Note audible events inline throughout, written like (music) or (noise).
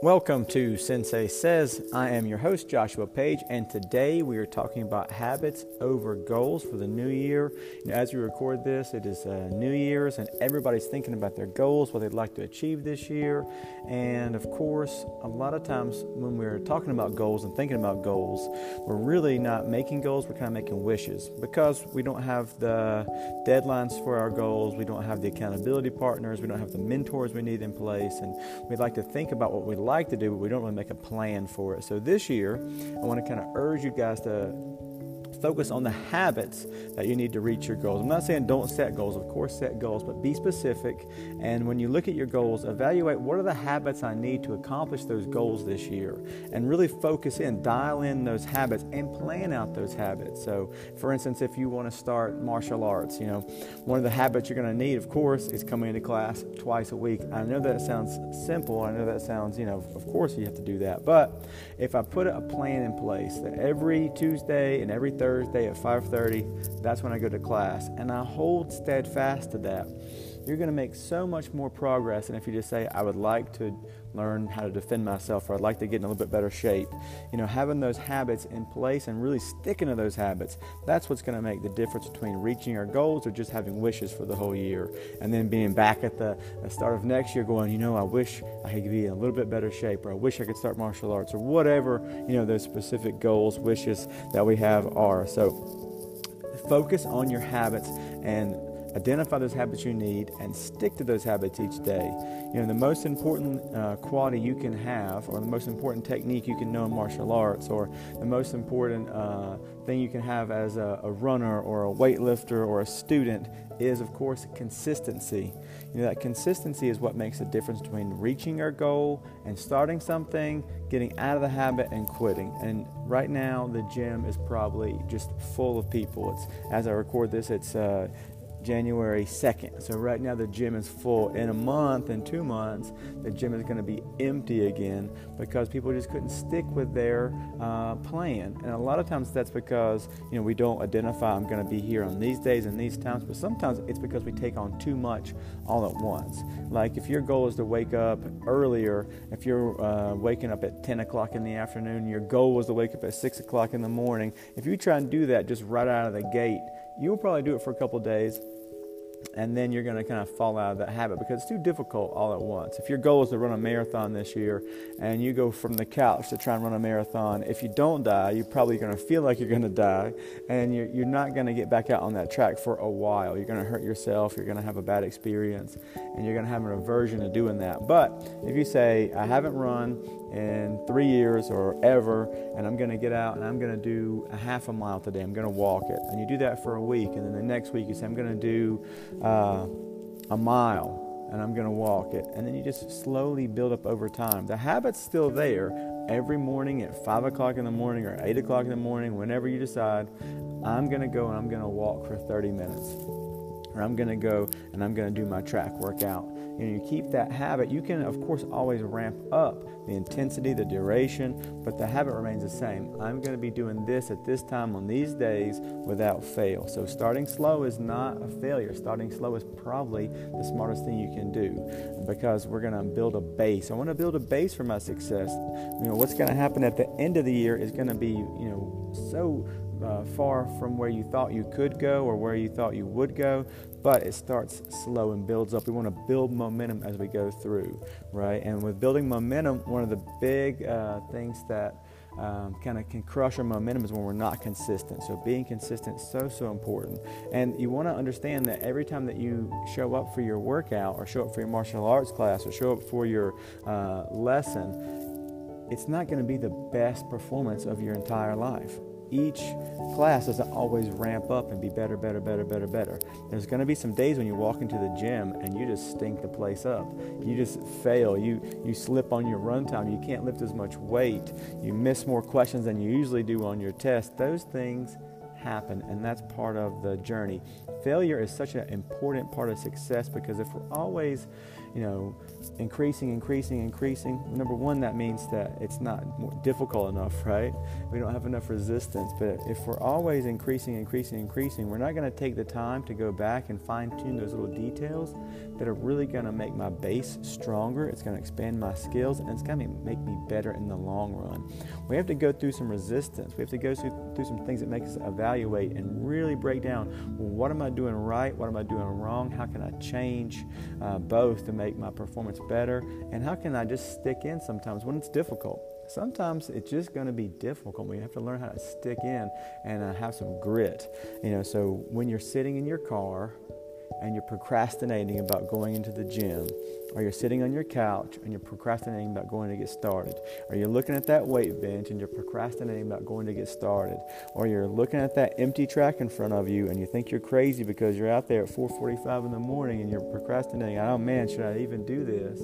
Welcome to Sensei Says. I am your host, Joshua Page, and today we are talking about habits over goals for the new year. As we record this, it is uh, New Year's, and everybody's thinking about their goals, what they'd like to achieve this year. And of course, a lot of times when we're talking about goals and thinking about goals, we're really not making goals, we're kind of making wishes because we don't have the deadlines for our goals, we don't have the accountability partners, we don't have the mentors we need in place, and we'd like to think about what we'd like to do, but we don't really make a plan for it. So this year, I want to kind of urge you guys to focus on the habits that you need to reach your goals. I'm not saying don't set goals, of course, set goals, but be specific. And when you look at your goals, evaluate what are the habits I need to accomplish those goals this year and really focus in, dial in those habits and plan out those habits. So, for instance, if you want to start martial arts, you know, one of the habits you're going to need, of course, is coming into class twice a week. I know that sounds simple. I know that sounds, you know, of course you have to do that. But if I put a plan in place that every Tuesday and every Thursday, Thursday at 5:30. That's when I go to class, and I hold steadfast to that. You're going to make so much more progress than if you just say, "I would like to learn how to defend myself," or "I'd like to get in a little bit better shape." You know, having those habits in place and really sticking to those habits. That's what's going to make the difference between reaching our goals or just having wishes for the whole year, and then being back at the, the start of next year, going, "You know, I wish I could be in a little bit better shape," or "I wish I could start martial arts," or whatever you know those specific goals, wishes that we have are. So focus on your habits and identify those habits you need and stick to those habits each day. You know, the most important uh, quality you can have, or the most important technique you can know in martial arts, or the most important uh, thing you can have as a, a runner or a weightlifter or a student is, of course, consistency. You know, that consistency is what makes the difference between reaching our goal and starting something, getting out of the habit, and quitting. And right now, the gym is probably just full of people. It's as I record this, it's uh, January 2nd. So right now the gym is full. In a month, in two months, the gym is going to be empty again because people just couldn't stick with their uh, plan. And a lot of times that's because you know we don't identify I'm going to be here on these days and these times. But sometimes it's because we take on too much all at once. Like if your goal is to wake up earlier, if you're uh, waking up at 10 o'clock in the afternoon, your goal was to wake up at 6 o'clock in the morning. If you try and do that just right out of the gate, you'll probably do it for a couple days and then you're going to kind of fall out of that habit because it's too difficult all at once. If your goal is to run a marathon this year and you go from the couch to try and run a marathon, if you don't die, you're probably going to feel like you're going to die and you're, you're not going to get back out on that track for a while. You're going to hurt yourself, you're going to have a bad experience, and you're going to have an aversion to doing that. But if you say, I haven't run in three years or ever, and I'm going to get out and I'm going to do a half a mile today. I'm going to walk it. And you do that for a week, and then the next week you say, I'm going to do uh, a mile and I'm going to walk it. And then you just slowly build up over time. The habit's still there every morning at 5 o'clock in the morning or 8 o'clock in the morning, whenever you decide, I'm going to go and I'm going to walk for 30 minutes. Or I'm going to go and I'm going to do my track workout and you keep that habit, you can, of course, always ramp up the intensity, the duration, but the habit remains the same. I'm going to be doing this at this time on these days without fail. So, starting slow is not a failure. Starting slow is probably the smartest thing you can do because we're going to build a base. I want to build a base for my success. You know, what's going to happen at the end of the year is going to be, you know, so uh, far from where you thought you could go or where you thought you would go, but it starts slow and builds up. We want to build momentum as we go through, right? And with building momentum, one of the big uh, things that um, kind of can crush our momentum is when we're not consistent. So being consistent is so so important. And you want to understand that every time that you show up for your workout, or show up for your martial arts class, or show up for your uh, lesson, it's not going to be the best performance of your entire life each class doesn't always ramp up and be better, better, better, better, better. There's going to be some days when you walk into the gym and you just stink the place up. You just fail. You you slip on your run time. You can't lift as much weight. You miss more questions than you usually do on your test. Those things happen, and that's part of the journey. Failure is such an important part of success because if we're always you know, increasing, increasing, increasing, number one, that means that it's not difficult enough, (laughs) right? We don't have enough resistance. But if we're always increasing, increasing, increasing, we're not going to take the time to go back and fine tune those little details that are really going to make my base stronger. It's going to expand my skills and it's going to make me better in the long run. We have to go through some resistance. We have to go through, through some things that make us evaluate and really break down what am I doing right? What am I doing wrong? How can I change uh, both to make my performance better? And how can I just stick in sometimes when it's difficult? Sometimes it's just going to be difficult. We have to learn how to stick in and uh, have some grit. You know, so when you're sitting in your car and you're procrastinating about going into the gym, or you're sitting on your couch and you're procrastinating about going to get started, or you're looking at that weight bench and you're procrastinating about going to get started, or you're looking at that empty track in front of you and you think you're crazy because you're out there at 4:45 in the morning and you're procrastinating. Oh man, should I even do this?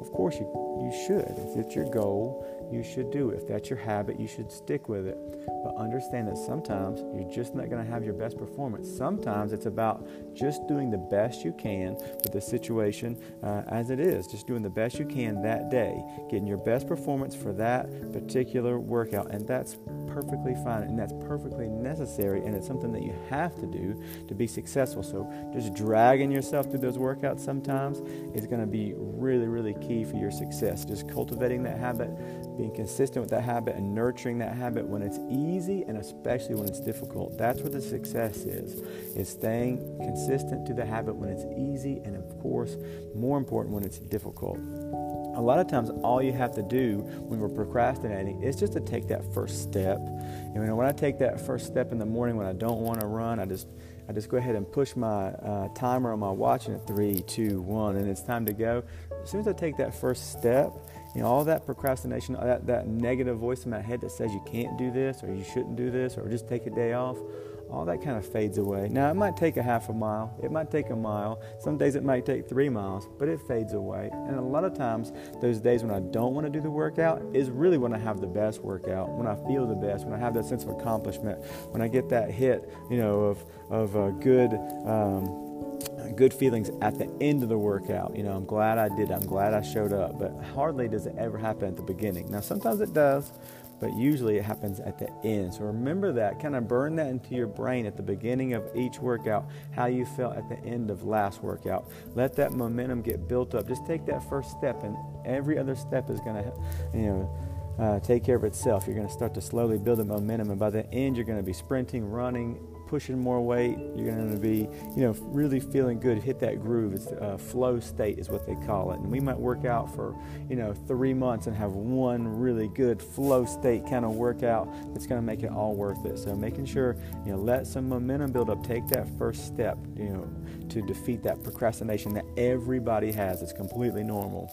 Of course you you should. If it's your goal, you should do. If that's your habit, you should stick with it. But understand that sometimes you're just not going to have your best performance. Sometimes it's about just doing the best you can with the situation uh, as it is, just doing the best you can that day, getting your best performance for that particular workout. And that's perfectly fine and that's perfectly necessary. And it's something that you have to do to be successful. So just dragging yourself through those workouts sometimes is going to be really, really key for your success. Just cultivating that habit being consistent with that habit and nurturing that habit when it's easy and especially when it's difficult. That's where the success is, is staying consistent to the habit when it's easy and of course, more important when it's difficult. A lot of times, all you have to do when we're procrastinating is just to take that first step. And you know, when I take that first step in the morning when I don't want to run, I just I just go ahead and push my uh, timer on my watch and at three, two, one, and it's time to go. As soon as I take that first step, you know, all that procrastination, that, that negative voice in my head that says you can't do this or you shouldn't do this or just take a day off, all that kind of fades away. Now, it might take a half a mile, it might take a mile, some days it might take three miles, but it fades away. And a lot of times, those days when I don't want to do the workout is really when I have the best workout, when I feel the best, when I have that sense of accomplishment, when I get that hit, you know, of, of a good. Um, good feelings at the end of the workout. You know, I'm glad I did. I'm glad I showed up. But hardly does it ever happen at the beginning. Now, sometimes it does, but usually it happens at the end. So remember that. Kind of burn that into your brain at the beginning of each workout, how you felt at the end of last workout. Let that momentum get built up. Just take that first step, and every other step is going to, you know, uh, take care of itself. You're going to start to slowly build a momentum, and by the end, you're going to be sprinting, running, pushing more weight. You're going to be, you know, really feeling good. Hit that groove. It's a flow state is what they call it. And we might work out for, you know, three months and have one really good flow state kind of workout that's going to make it all worth it. So making sure, you know, let some momentum build up. Take that first step, you know, to defeat that procrastination that everybody has. It's completely normal.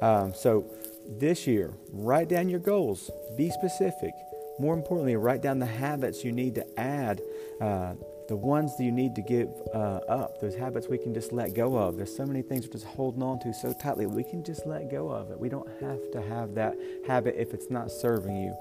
Um, so this year, write down your goals. Be specific. More importantly, write down the habits you need to add uh, the ones that you need to give uh, up, those habits we can just let go of. There's so many things we're just holding on to so tightly. We can just let go of it. We don't have to have that habit if it's not serving you.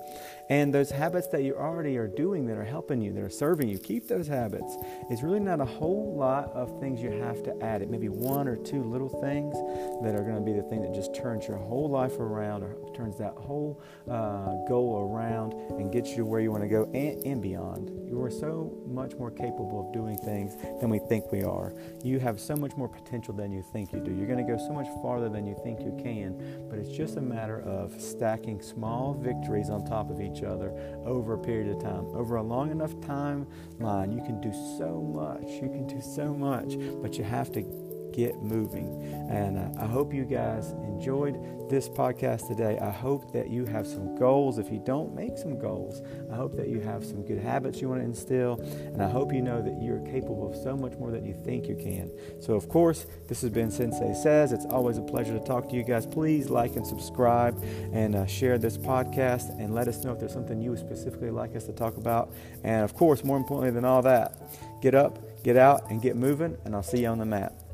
And those habits that you already are doing that are helping you, that are serving you, keep those habits. It's really not a whole lot of things you have to add. It may be one or two little things that are going to be the thing that just turns your whole life around or turns that whole uh, goal around and gets you where you want to go and, and beyond. You are so much more capable of doing things than we think we are. You have so much more potential than you think you do. You're going to go so much farther than you think you can, but it's just a matter of stacking small victories on top of each each other over a period of time. Over a long enough timeline, you can do so much. You can do so much, but you have to get moving. And uh, I hope you guys enjoyed this podcast today. I hope that you have some goals. If you don't, make some goals. I hope that you have some good habits you want to instill. And I hope you know that you're capable of so much more than you think you can. So, of course, this has been Sensei Says. It's always a pleasure to talk to you guys. Please like and subscribe and uh, share this podcast and let us know if there's something you would specifically like us to talk about. And, of course, more importantly than all that, get up, get out, and get moving. And I'll see you on the mat.